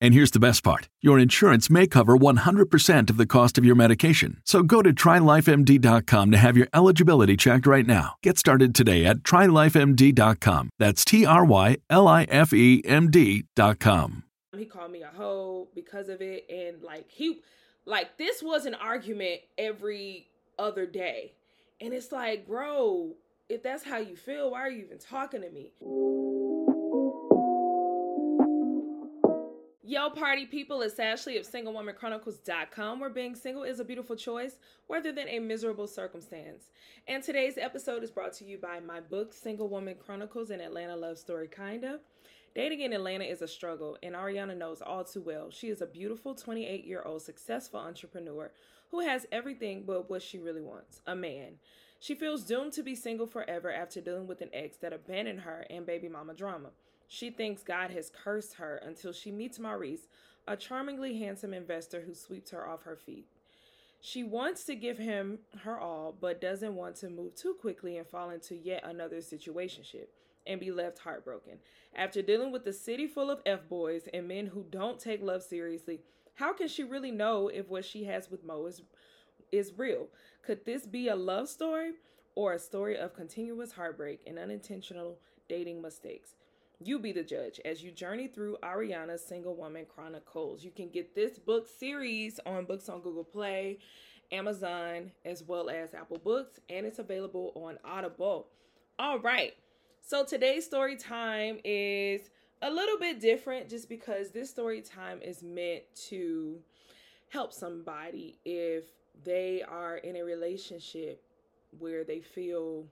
And here's the best part your insurance may cover 100% of the cost of your medication. So go to trylifemd.com to have your eligibility checked right now. Get started today at trylifemd.com. That's T R Y L I F E M D.com. He called me a hoe because of it. And like, he, like, this was an argument every other day. And it's like, bro, if that's how you feel, why are you even talking to me? Yo, party people, it's Ashley of SingleWomanChronicles.com, where being single is a beautiful choice rather than a miserable circumstance. And today's episode is brought to you by my book, Single Woman Chronicles An Atlanta Love Story Kinda. Dating in Atlanta is a struggle, and Ariana knows all too well. She is a beautiful 28 year old successful entrepreneur who has everything but what she really wants a man. She feels doomed to be single forever after dealing with an ex that abandoned her and baby mama drama. She thinks God has cursed her until she meets Maurice, a charmingly handsome investor who sweeps her off her feet. She wants to give him her all, but doesn't want to move too quickly and fall into yet another situationship and be left heartbroken. After dealing with a city full of F boys and men who don't take love seriously, how can she really know if what she has with Mo is is real? Could this be a love story or a story of continuous heartbreak and unintentional dating mistakes? You be the judge as you journey through Ariana's Single Woman Chronicles. You can get this book series on books on Google Play, Amazon, as well as Apple Books, and it's available on Audible. All right. So today's story time is a little bit different just because this story time is meant to help somebody if they are in a relationship where they feel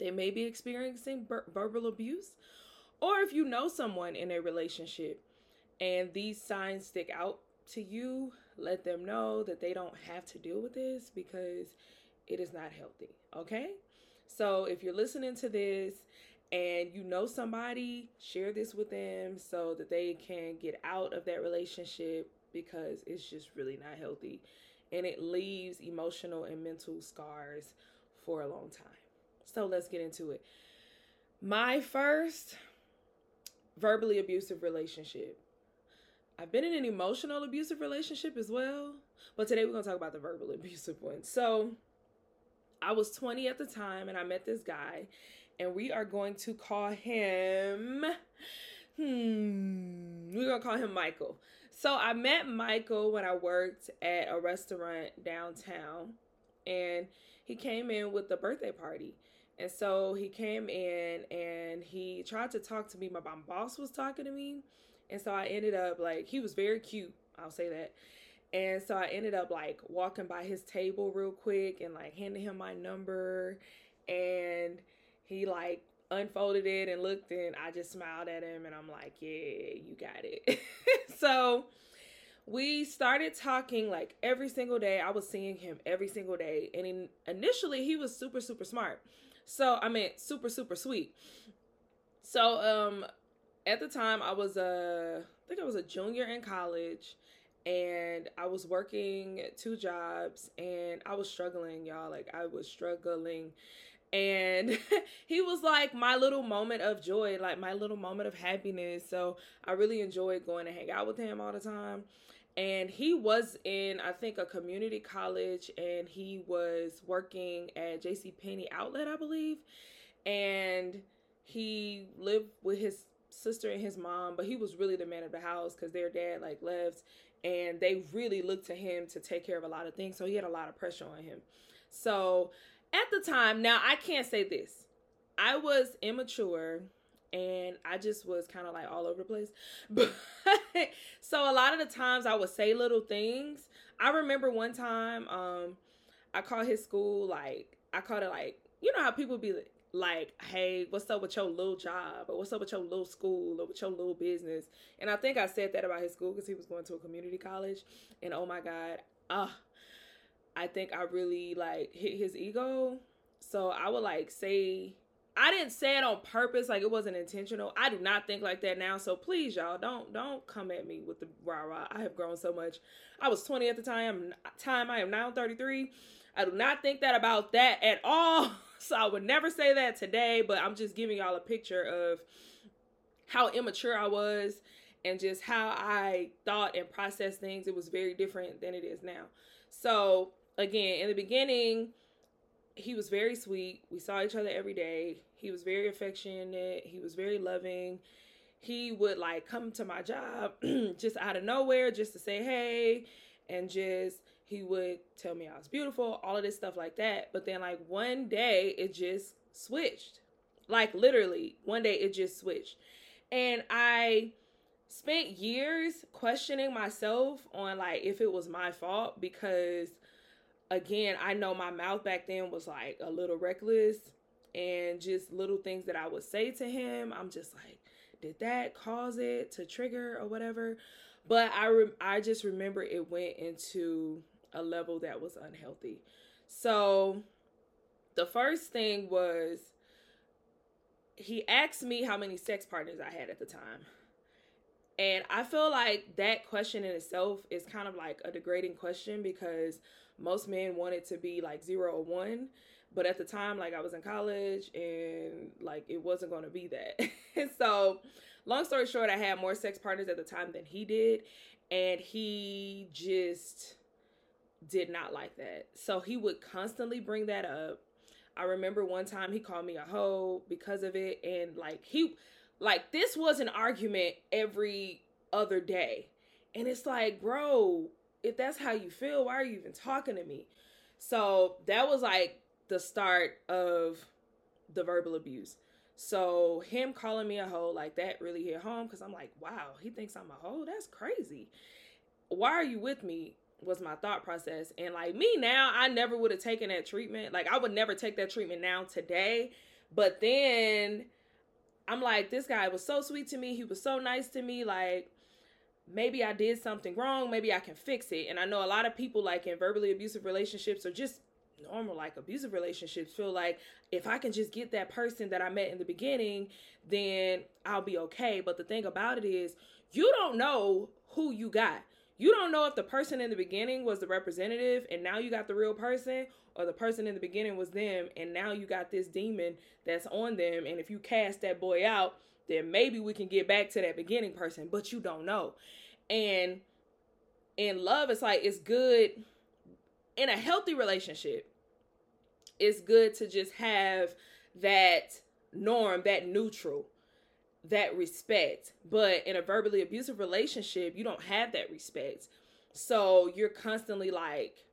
they may be experiencing ver- verbal abuse or if you know someone in a relationship and these signs stick out to you, let them know that they don't have to deal with this because it is not healthy. Okay? So if you're listening to this and you know somebody, share this with them so that they can get out of that relationship because it's just really not healthy and it leaves emotional and mental scars for a long time. So let's get into it. My first verbally abusive relationship. I've been in an emotional abusive relationship as well, but today we're going to talk about the verbal abusive one. So, I was 20 at the time and I met this guy, and we are going to call him hmm, we're going to call him Michael. So, I met Michael when I worked at a restaurant downtown, and he came in with the birthday party. And so he came in and he tried to talk to me. My boss was talking to me. And so I ended up like, he was very cute. I'll say that. And so I ended up like walking by his table real quick and like handing him my number. And he like unfolded it and looked and I just smiled at him and I'm like, yeah, you got it. so we started talking like every single day. I was seeing him every single day. And in, initially, he was super, super smart. So I mean, super super sweet. So um, at the time I was a, I think I was a junior in college, and I was working two jobs, and I was struggling, y'all. Like I was struggling, and he was like my little moment of joy, like my little moment of happiness. So I really enjoyed going to hang out with him all the time. And he was in, I think, a community college, and he was working at J.C. Penney Outlet, I believe. And he lived with his sister and his mom, but he was really the man of the house because their dad like left, and they really looked to him to take care of a lot of things. So he had a lot of pressure on him. So at the time, now I can't say this. I was immature and I just was kind of like all over the place. But so a lot of the times I would say little things. I remember one time um I called his school like I called it like you know how people be like, hey, what's up with your little job? Or what's up with your little school? Or with your little business? And I think I said that about his school because he was going to a community college. And oh my God, uh, I think I really like hit his ego. So I would like say I didn't say it on purpose, like it wasn't intentional. I do not think like that now. So please, y'all, don't don't come at me with the rah rah. I have grown so much. I was 20 at the time. Time I am now 33. I do not think that about that at all. So I would never say that today, but I'm just giving y'all a picture of how immature I was and just how I thought and processed things. It was very different than it is now. So again, in the beginning, he was very sweet. We saw each other every day. He was very affectionate. He was very loving. He would like come to my job just out of nowhere just to say hey and just he would tell me I was beautiful, all of this stuff like that. But then like one day it just switched. Like literally, one day it just switched. And I spent years questioning myself on like if it was my fault because again, I know my mouth back then was like a little reckless and just little things that I would say to him. I'm just like, did that cause it to trigger or whatever? But I re- I just remember it went into a level that was unhealthy. So the first thing was he asked me how many sex partners I had at the time. And I feel like that question in itself is kind of like a degrading question because most men want it to be like zero or one. But at the time, like I was in college and like it wasn't going to be that. so, long story short, I had more sex partners at the time than he did. And he just did not like that. So he would constantly bring that up. I remember one time he called me a hoe because of it and like he like this was an argument every other day. And it's like, bro, if that's how you feel, why are you even talking to me? So that was like the start of the verbal abuse. So him calling me a hoe like that really hit home because I'm like, wow, he thinks I'm a hoe. That's crazy. Why are you with me? was my thought process. And like me now, I never would have taken that treatment. Like I would never take that treatment now today. But then I'm like, this guy was so sweet to me. He was so nice to me. Like maybe I did something wrong. Maybe I can fix it. And I know a lot of people like in verbally abusive relationships or just normal like abusive relationships feel like if I can just get that person that I met in the beginning, then I'll be okay. But the thing about it is, you don't know who you got you don't know if the person in the beginning was the representative and now you got the real person or the person in the beginning was them and now you got this demon that's on them and if you cast that boy out then maybe we can get back to that beginning person but you don't know and in love it's like it's good in a healthy relationship it's good to just have that norm that neutral that respect. But in a verbally abusive relationship, you don't have that respect. So you're constantly like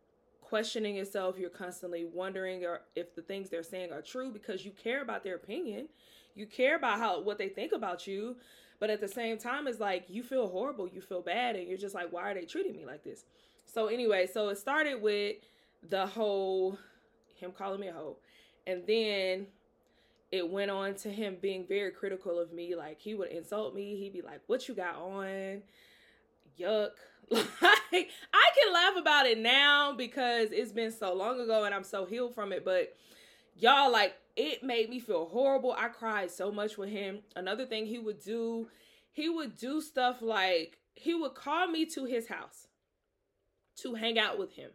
questioning yourself. You're constantly wondering uh, if the things they're saying are true because you care about their opinion. You care about how what they think about you. But at the same time, it's like you feel horrible, you feel bad, and you're just like, why are they treating me like this? So anyway, so it started with the whole him calling me a hoe. And then it went on to him being very critical of me. Like he would insult me. He'd be like, "What you got on? Yuck." Like I can laugh about it now because it's been so long ago and I'm so healed from it, but y'all like it made me feel horrible. I cried so much with him. Another thing he would do, he would do stuff like he would call me to his house to hang out with him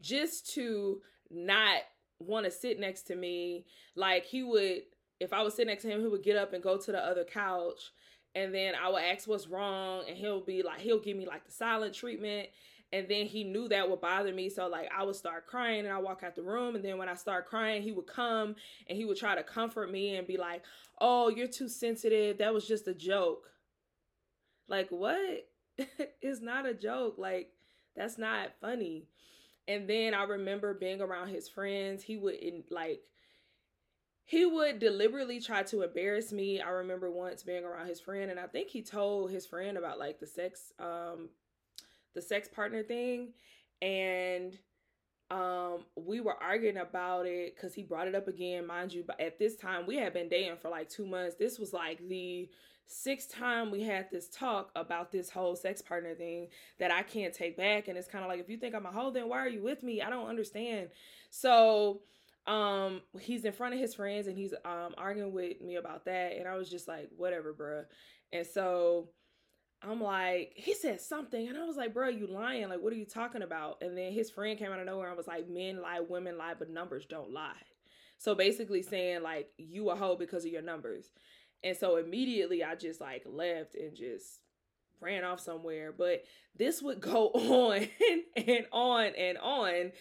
just to not want to sit next to me. Like he would, if I was sitting next to him, he would get up and go to the other couch. And then I would ask what's wrong, and he'll be like, he'll give me like the silent treatment. And then he knew that would bother me. So like I would start crying and I walk out the room. And then when I start crying, he would come and he would try to comfort me and be like, Oh, you're too sensitive. That was just a joke. Like, what? it's not a joke. Like, that's not funny. And then I remember being around his friends. He would like he would deliberately try to embarrass me. I remember once being around his friend and I think he told his friend about like the sex um the sex partner thing and um we were arguing about it cuz he brought it up again mind you but at this time we had been dating for like 2 months. This was like the sixth time we had this talk about this whole sex partner thing that I can't take back. And it's kind of like, if you think I'm a hoe, then why are you with me? I don't understand. So um he's in front of his friends and he's um arguing with me about that and i was just like whatever bruh and so i'm like he said something and i was like bro you lying like what are you talking about and then his friend came out of nowhere and was like men lie women lie but numbers don't lie so basically saying like you a hoe because of your numbers and so immediately I just like left and just ran off somewhere. But this would go on and on and on.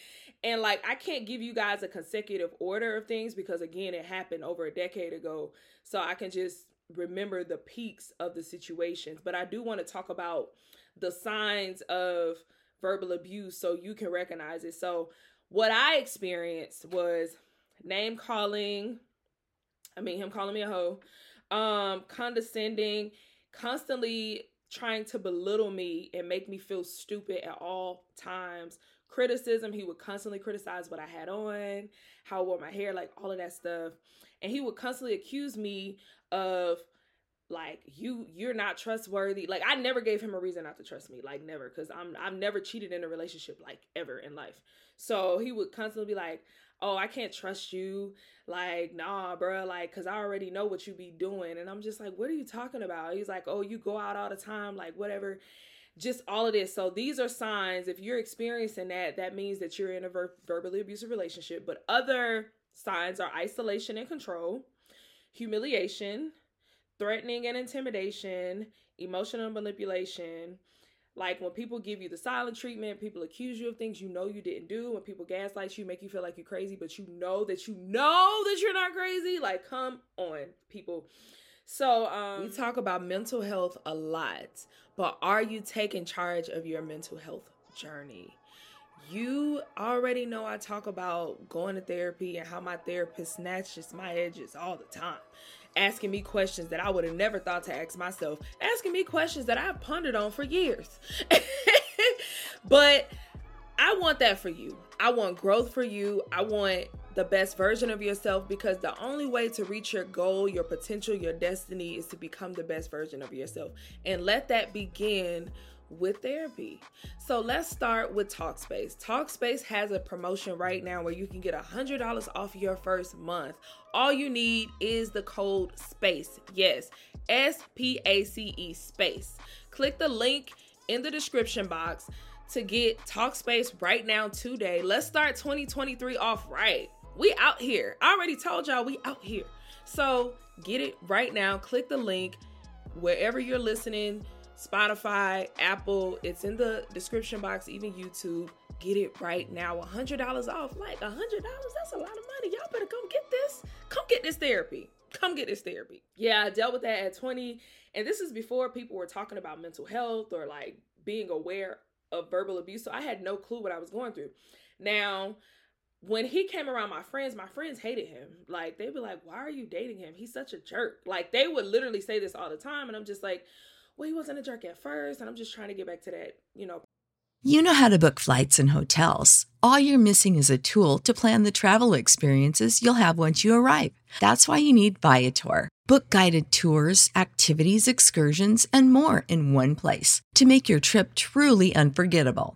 And like, I can't give you guys a consecutive order of things because, again, it happened over a decade ago. So I can just remember the peaks of the situations. But I do want to talk about the signs of verbal abuse so you can recognize it. So, what I experienced was name calling. I mean, him calling me a hoe um condescending constantly trying to belittle me and make me feel stupid at all times criticism he would constantly criticize what i had on how i wore my hair like all of that stuff and he would constantly accuse me of like you you're not trustworthy like i never gave him a reason not to trust me like never because i'm i've never cheated in a relationship like ever in life so he would constantly be like oh, I can't trust you. Like, nah, bro, like, cause I already know what you be doing. And I'm just like, what are you talking about? He's like, oh, you go out all the time, like, whatever. Just all of this. So these are signs. If you're experiencing that, that means that you're in a ver- verbally abusive relationship. But other signs are isolation and control, humiliation, threatening and intimidation, emotional manipulation, like when people give you the silent treatment, people accuse you of things you know you didn't do. When people gaslight you, make you feel like you're crazy, but you know that you know that you're not crazy. Like, come on, people. So, um, we talk about mental health a lot, but are you taking charge of your mental health journey? You already know I talk about going to therapy and how my therapist snatches my edges all the time asking me questions that I would have never thought to ask myself, asking me questions that I've pondered on for years. but I want that for you. I want growth for you. I want the best version of yourself because the only way to reach your goal, your potential, your destiny is to become the best version of yourself. And let that begin with therapy. So let's start with Talkspace. Talkspace has a promotion right now where you can get $100 off your first month. All you need is the code SPACE. Yes, S P A C E SPACE. Click the link in the description box to get Talkspace right now today. Let's start 2023 off right. We out here. I already told y'all we out here. So get it right now. Click the link wherever you're listening Spotify, Apple. It's in the description box, even YouTube. Get it right now. $100 off. Like $100, that's a lot of money. Y'all better come get this. Come get this therapy. Come get this therapy. Yeah, I dealt with that at 20. And this is before people were talking about mental health or like being aware of verbal abuse. So I had no clue what I was going through. Now, when he came around my friends, my friends hated him. Like they'd be like, "Why are you dating him? He's such a jerk." Like they would literally say this all the time, and I'm just like, well, he wasn't a jerk at first, and I'm just trying to get back to that, you know. You know how to book flights and hotels. All you're missing is a tool to plan the travel experiences you'll have once you arrive. That's why you need Viator. Book guided tours, activities, excursions, and more in one place to make your trip truly unforgettable.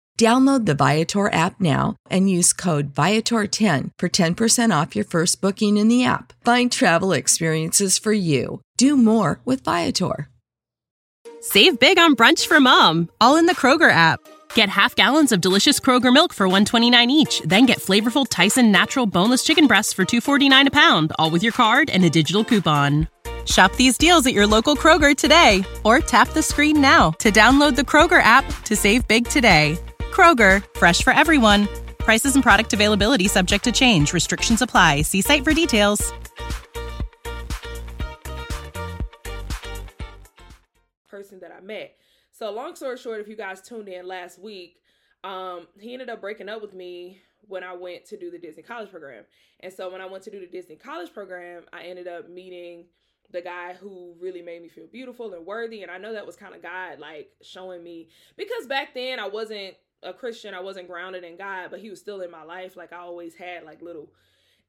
Download the Viator app now and use code Viator10 for 10% off your first booking in the app. Find travel experiences for you. Do more with Viator. Save big on brunch for mom, all in the Kroger app. Get half gallons of delicious Kroger milk for 129 each, then get flavorful Tyson natural boneless chicken breasts for 249 a pound, all with your card and a digital coupon. Shop these deals at your local Kroger today or tap the screen now to download the Kroger app to save big today. Kroger, fresh for everyone. Prices and product availability subject to change. Restrictions apply. See site for details. Person that I met. So, long story short, if you guys tuned in last week, um, he ended up breaking up with me when I went to do the Disney College program. And so, when I went to do the Disney College program, I ended up meeting the guy who really made me feel beautiful and worthy. And I know that was kind of God like showing me because back then I wasn't a Christian. I wasn't grounded in God, but he was still in my life. Like I always had like little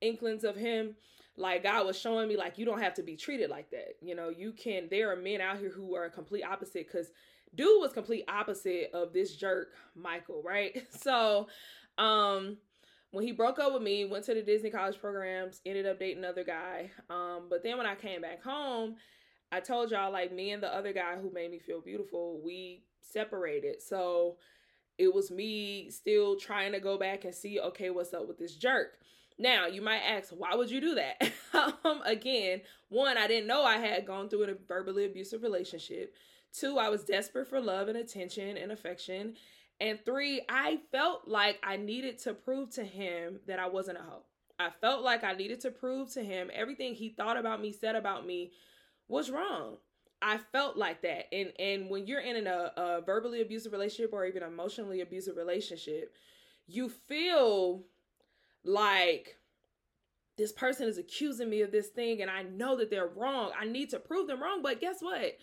inklings of him. Like God was showing me like you don't have to be treated like that. You know, you can there are men out here who are a complete opposite cuz dude was complete opposite of this jerk Michael, right? So, um when he broke up with me, went to the Disney college programs, ended up dating another guy. Um but then when I came back home, I told y'all like me and the other guy who made me feel beautiful, we separated. So, it was me still trying to go back and see, okay, what's up with this jerk. Now, you might ask, why would you do that? um, again, one, I didn't know I had gone through a verbally abusive relationship. Two, I was desperate for love and attention and affection. And three, I felt like I needed to prove to him that I wasn't a hoe. I felt like I needed to prove to him everything he thought about me, said about me was wrong. I felt like that. And and when you're in a, a verbally abusive relationship or even emotionally abusive relationship, you feel like this person is accusing me of this thing and I know that they're wrong. I need to prove them wrong. But guess what?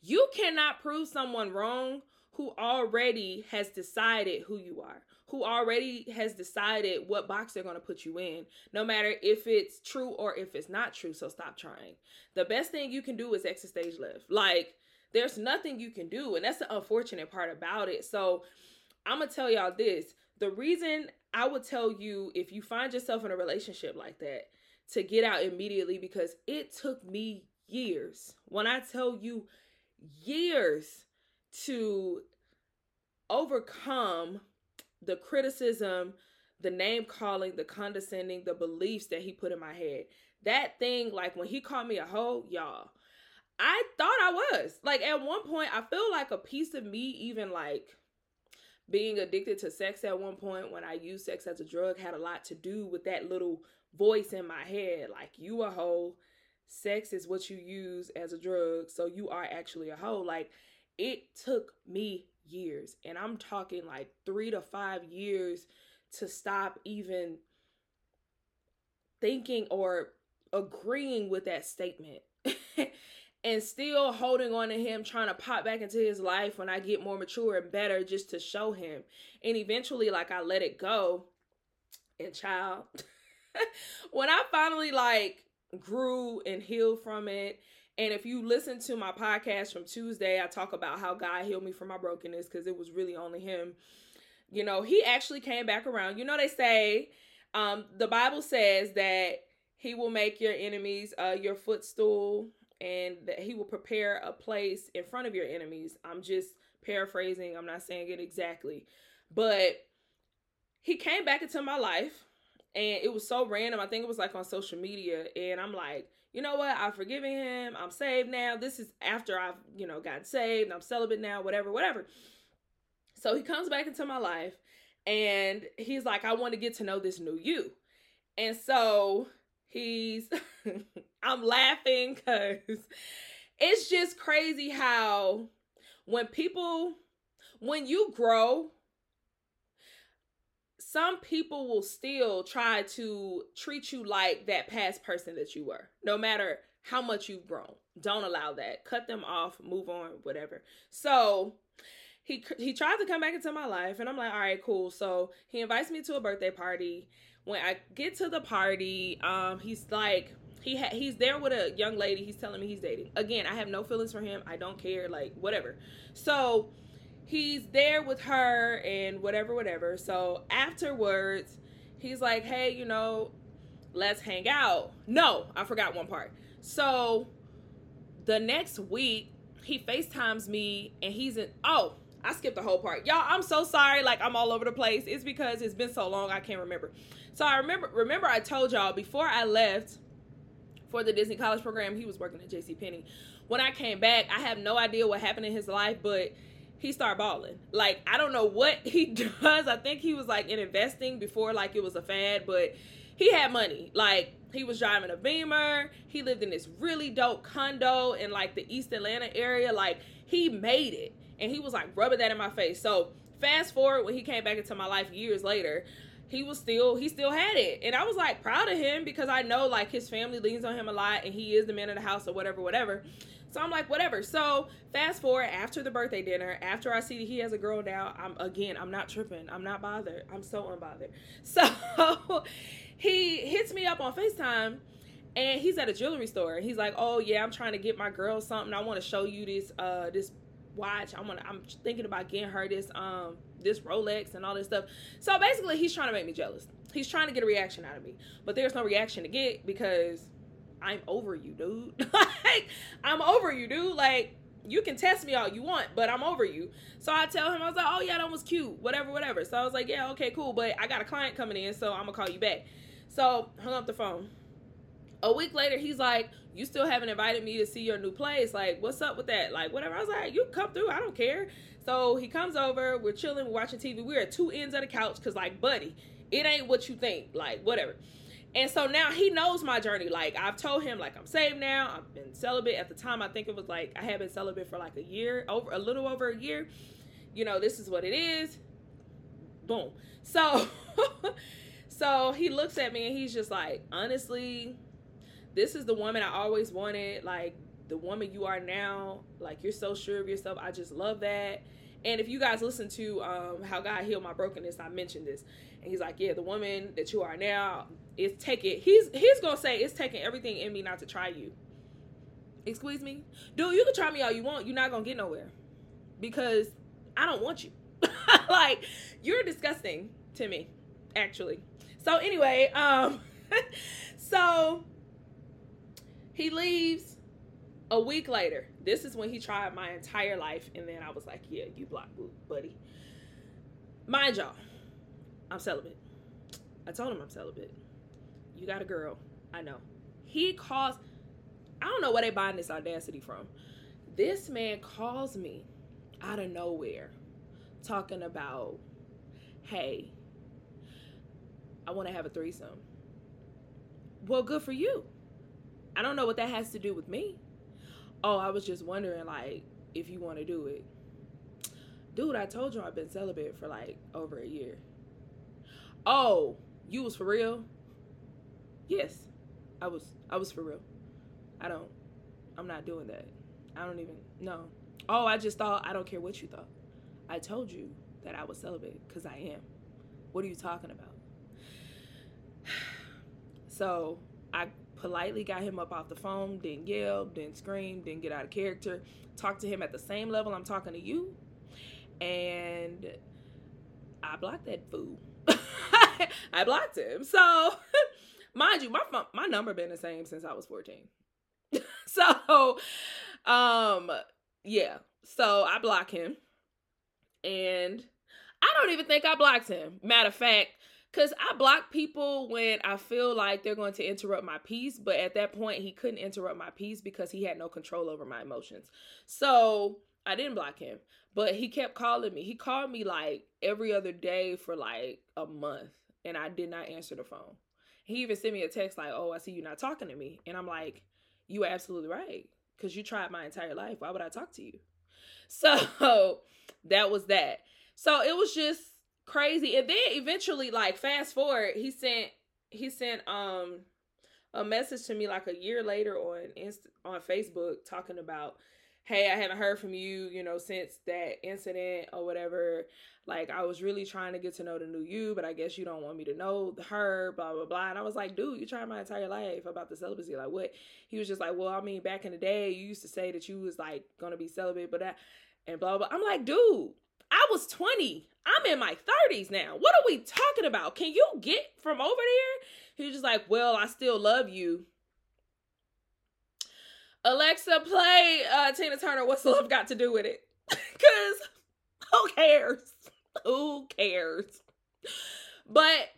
You cannot prove someone wrong who already has decided who you are who already has decided what box they're going to put you in, no matter if it's true or if it's not true. So stop trying. The best thing you can do is exit stage left. Like, there's nothing you can do. And that's the unfortunate part about it. So I'm going to tell y'all this the reason I would tell you if you find yourself in a relationship like that to get out immediately because it took me years. When I tell you years to overcome the criticism, the name calling, the condescending, the beliefs that he put in my head. That thing, like when he called me a hoe, y'all, I thought I was. Like at one point, I feel like a piece of me, even like being addicted to sex at one point when I used sex as a drug, had a lot to do with that little voice in my head. Like, you a hoe. Sex is what you use as a drug. So you are actually a hoe. Like, it took me years. And I'm talking like three to five years to stop even thinking or agreeing with that statement. and still holding on to him, trying to pop back into his life when I get more mature and better just to show him. And eventually, like, I let it go. And, child, when I finally, like, grew and healed from it and if you listen to my podcast from Tuesday, I talk about how God healed me from my brokenness because it was really only Him. You know, He actually came back around. You know, they say, um, the Bible says that He will make your enemies uh, your footstool and that He will prepare a place in front of your enemies. I'm just paraphrasing, I'm not saying it exactly. But He came back into my life and it was so random. I think it was like on social media. And I'm like, you know what? I've forgiven him. I'm saved now. This is after I've, you know, gotten saved. I'm celibate now, whatever, whatever. So he comes back into my life and he's like, I want to get to know this new you. And so he's, I'm laughing because it's just crazy how when people, when you grow, some people will still try to treat you like that past person that you were, no matter how much you've grown. Don't allow that. Cut them off, move on, whatever. So he he tried to come back into my life, and I'm like, all right, cool. So he invites me to a birthday party. When I get to the party, um, he's like, he ha- he's there with a young lady. He's telling me he's dating. Again, I have no feelings for him. I don't care. Like whatever. So he's there with her and whatever, whatever. So afterwards, he's like, hey, you know, let's hang out. No, I forgot one part. So the next week, he FaceTimes me and he's in. Oh, I skipped the whole part. Y'all, I'm so sorry. Like I'm all over the place. It's because it's been so long I can't remember. So I remember remember I told y'all before I left for the Disney College program, he was working at JC Penney. When I came back, I have no idea what happened in his life, but he started balling. Like I don't know what he does. I think he was like in investing before like it was a fad, but he had money. Like he was driving a Beamer. He lived in this really dope condo in like the East Atlanta area. Like he made it. And he was like rubbing that in my face. So fast forward when he came back into my life years later, he was still he still had it and i was like proud of him because i know like his family leans on him a lot and he is the man of the house or whatever whatever so i'm like whatever so fast forward after the birthday dinner after i see that he has a girl now i'm again i'm not tripping i'm not bothered i'm so unbothered so he hits me up on facetime and he's at a jewelry store he's like oh yeah i'm trying to get my girl something i want to show you this uh this watch. I'm gonna I'm thinking about getting her this um this Rolex and all this stuff. So basically he's trying to make me jealous. He's trying to get a reaction out of me. But there's no reaction to get because I'm over you, dude. like I'm over you, dude. Like you can test me all you want, but I'm over you. So I tell him, I was like, oh yeah, that was cute, whatever, whatever. So I was like, yeah, okay, cool, but I got a client coming in, so I'm gonna call you back. So hung up the phone. A week later, he's like, you still haven't invited me to see your new place. Like, what's up with that? Like, whatever. I was like, you come through. I don't care. So he comes over. We're chilling. We're watching TV. We're at two ends of the couch because, like, buddy, it ain't what you think. Like, whatever. And so now he knows my journey. Like, I've told him, like, I'm saved now. I've been celibate. At the time, I think it was like I had been celibate for like a year, over a little over a year. You know, this is what it is. Boom. So, so he looks at me and he's just like, honestly, this is the woman I always wanted. Like the woman you are now. Like you're so sure of yourself. I just love that. And if you guys listen to um, how God healed my brokenness, I mentioned this, and he's like, "Yeah, the woman that you are now is taking." He's he's gonna say it's taking everything in me not to try you. Excuse me, dude. You can try me all you want. You're not gonna get nowhere because I don't want you. like you're disgusting to me, actually. So anyway, um, so he leaves a week later. This is when he tried my entire life. And then I was like, yeah, you block buddy. Mind y'all, I'm celibate. I told him I'm celibate. You got a girl. I know. He calls, I don't know where they buying this audacity from. This man calls me out of nowhere talking about, hey, I want to have a threesome. Well, good for you. I don't know what that has to do with me. Oh, I was just wondering, like, if you want to do it. Dude, I told you I've been celibate for like over a year. Oh, you was for real? Yes, I was. I was for real. I don't. I'm not doing that. I don't even. No. Oh, I just thought. I don't care what you thought. I told you that I was celibate because I am. What are you talking about? So I politely got him up off the phone, didn't yell, didn't scream, didn't get out of character, talked to him at the same level I'm talking to you. And I blocked that fool. I blocked him. So, mind you, my my number been the same since I was 14. so, um, yeah. So I block him. And I don't even think I blocked him. Matter of fact, Cause I block people when I feel like they're going to interrupt my peace, but at that point he couldn't interrupt my peace because he had no control over my emotions. So I didn't block him, but he kept calling me. He called me like every other day for like a month, and I did not answer the phone. He even sent me a text like, "Oh, I see you're not talking to me," and I'm like, "You are absolutely right, because you tried my entire life. Why would I talk to you?" So that was that. So it was just crazy. And then eventually, like fast forward, he sent he sent um a message to me like a year later on Inst- on Facebook talking about, hey, I haven't heard from you, you know, since that incident or whatever. Like I was really trying to get to know the new you, but I guess you don't want me to know her, blah blah blah. And I was like, dude, you tried my entire life about the celibacy. Like what? He was just like, well, I mean, back in the day, you used to say that you was like gonna be celibate, but that and blah blah. I'm like, dude, I was 20. I'm in my 30s now. What are we talking about? Can you get from over there? He was just like, well, I still love you. Alexa, play uh, Tina Turner. What's the love got to do with it? Because who cares? Who cares? But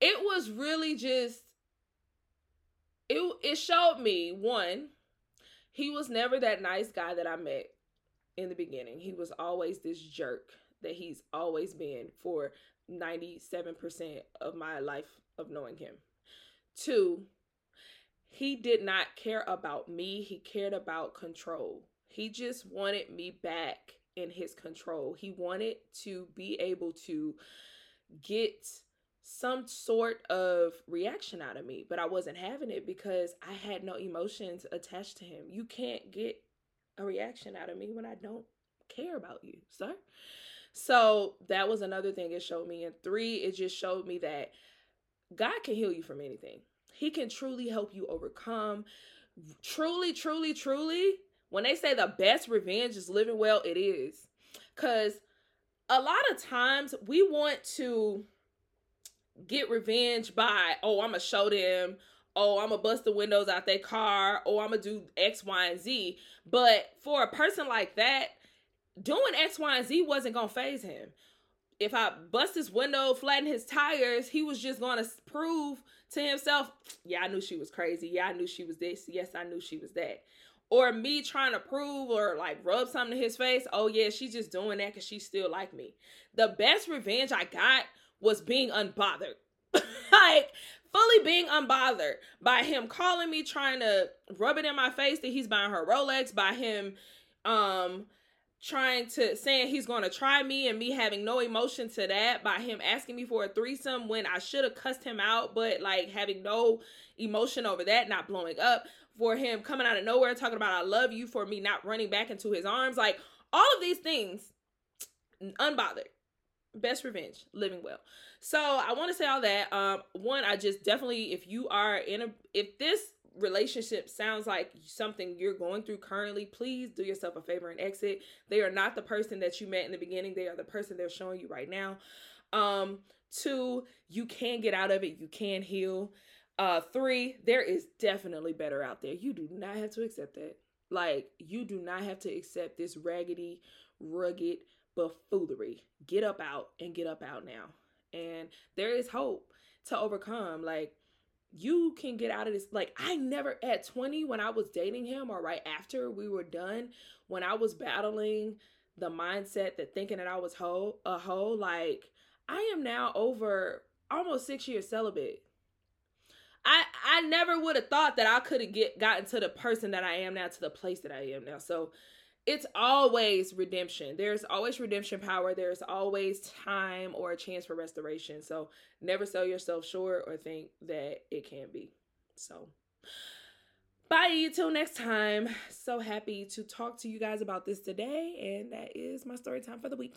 it was really just it it showed me one he was never that nice guy that I met in the beginning. He was always this jerk that he's always been for 97% of my life of knowing him. Two, he did not care about me, he cared about control. He just wanted me back in his control. He wanted to be able to get some sort of reaction out of me, but I wasn't having it because I had no emotions attached to him. You can't get a reaction out of me when I don't care about you, sir. So that was another thing it showed me. And three, it just showed me that God can heal you from anything. He can truly help you overcome. Truly, truly, truly, when they say the best revenge is living well, it is. Because a lot of times we want to get revenge by, oh, I'm going to show them, oh, I'm going to bust the windows out their car, oh, I'm going to do X, Y, and Z. But for a person like that, doing X, Y, and Z wasn't going to faze him. If I bust his window, flatten his tires, he was just going to prove to himself, yeah, I knew she was crazy. Yeah, I knew she was this. Yes, I knew she was that or me trying to prove or like rub something to his face. Oh yeah, she's just doing that because she still like me. The best revenge I got was being unbothered. like fully being unbothered by him calling me trying to rub it in my face that he's buying her Rolex, by him um trying to saying he's going to try me and me having no emotion to that by him asking me for a threesome when I should have cussed him out but like having no emotion over that not blowing up for him coming out of nowhere talking about I love you for me not running back into his arms. Like all of these things, unbothered. Best revenge, living well. So I want to say all that. Um, one, I just definitely, if you are in a, if this relationship sounds like something you're going through currently, please do yourself a favor and exit. They are not the person that you met in the beginning. They are the person they're showing you right now. Um, two, you can get out of it. You can heal. Uh, three, there is definitely better out there. You do not have to accept that. Like, you do not have to accept this raggedy, rugged buffoonery. Get up out and get up out now. And there is hope to overcome. Like, you can get out of this. Like, I never, at 20, when I was dating him, or right after we were done, when I was battling the mindset that thinking that I was whole, a whole, like, I am now over almost six years celibate I I never would have thought that I could have get gotten to the person that I am now, to the place that I am now. So it's always redemption. There's always redemption power. There's always time or a chance for restoration. So never sell yourself short or think that it can't be. So bye till next time. So happy to talk to you guys about this today. And that is my story time for the week.